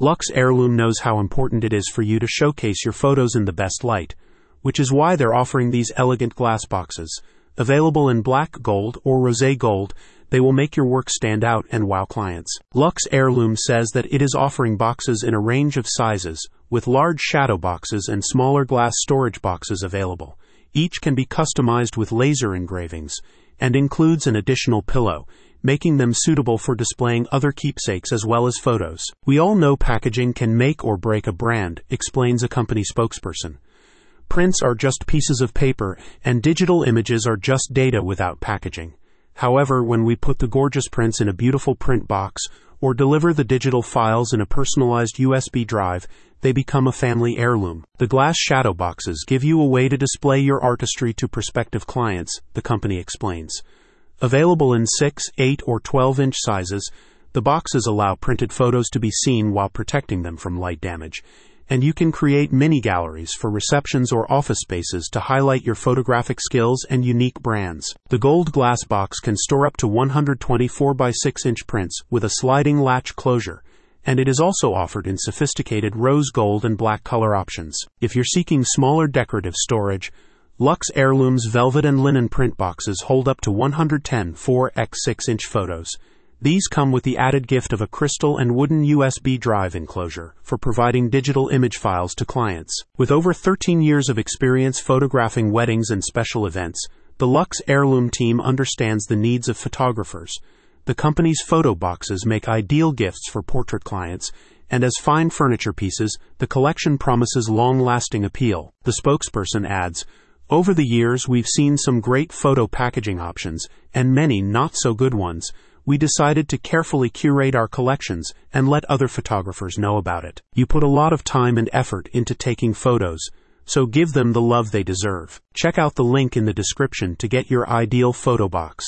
Lux Heirloom knows how important it is for you to showcase your photos in the best light, which is why they're offering these elegant glass boxes. Available in black gold or rosé gold, they will make your work stand out and wow clients. Lux Heirloom says that it is offering boxes in a range of sizes, with large shadow boxes and smaller glass storage boxes available. Each can be customized with laser engravings and includes an additional pillow, making them suitable for displaying other keepsakes as well as photos. We all know packaging can make or break a brand, explains a company spokesperson. Prints are just pieces of paper, and digital images are just data without packaging. However, when we put the gorgeous prints in a beautiful print box or deliver the digital files in a personalized USB drive, they become a family heirloom. The glass shadow boxes give you a way to display your artistry to prospective clients, the company explains. Available in 6, 8, or 12 inch sizes, the boxes allow printed photos to be seen while protecting them from light damage and you can create mini galleries for receptions or office spaces to highlight your photographic skills and unique brands. The gold glass box can store up to 124 by 6 inch prints with a sliding latch closure, and it is also offered in sophisticated rose gold and black color options. If you're seeking smaller decorative storage, Lux Heirloom's velvet and linen print boxes hold up to 110 4x 6 inch photos these come with the added gift of a crystal and wooden USB drive enclosure for providing digital image files to clients. With over 13 years of experience photographing weddings and special events, the Lux Heirloom team understands the needs of photographers. The company's photo boxes make ideal gifts for portrait clients, and as fine furniture pieces, the collection promises long lasting appeal. The spokesperson adds, Over the years, we've seen some great photo packaging options, and many not so good ones we decided to carefully curate our collections and let other photographers know about it. You put a lot of time and effort into taking photos, so give them the love they deserve. Check out the link in the description to get your ideal photo box.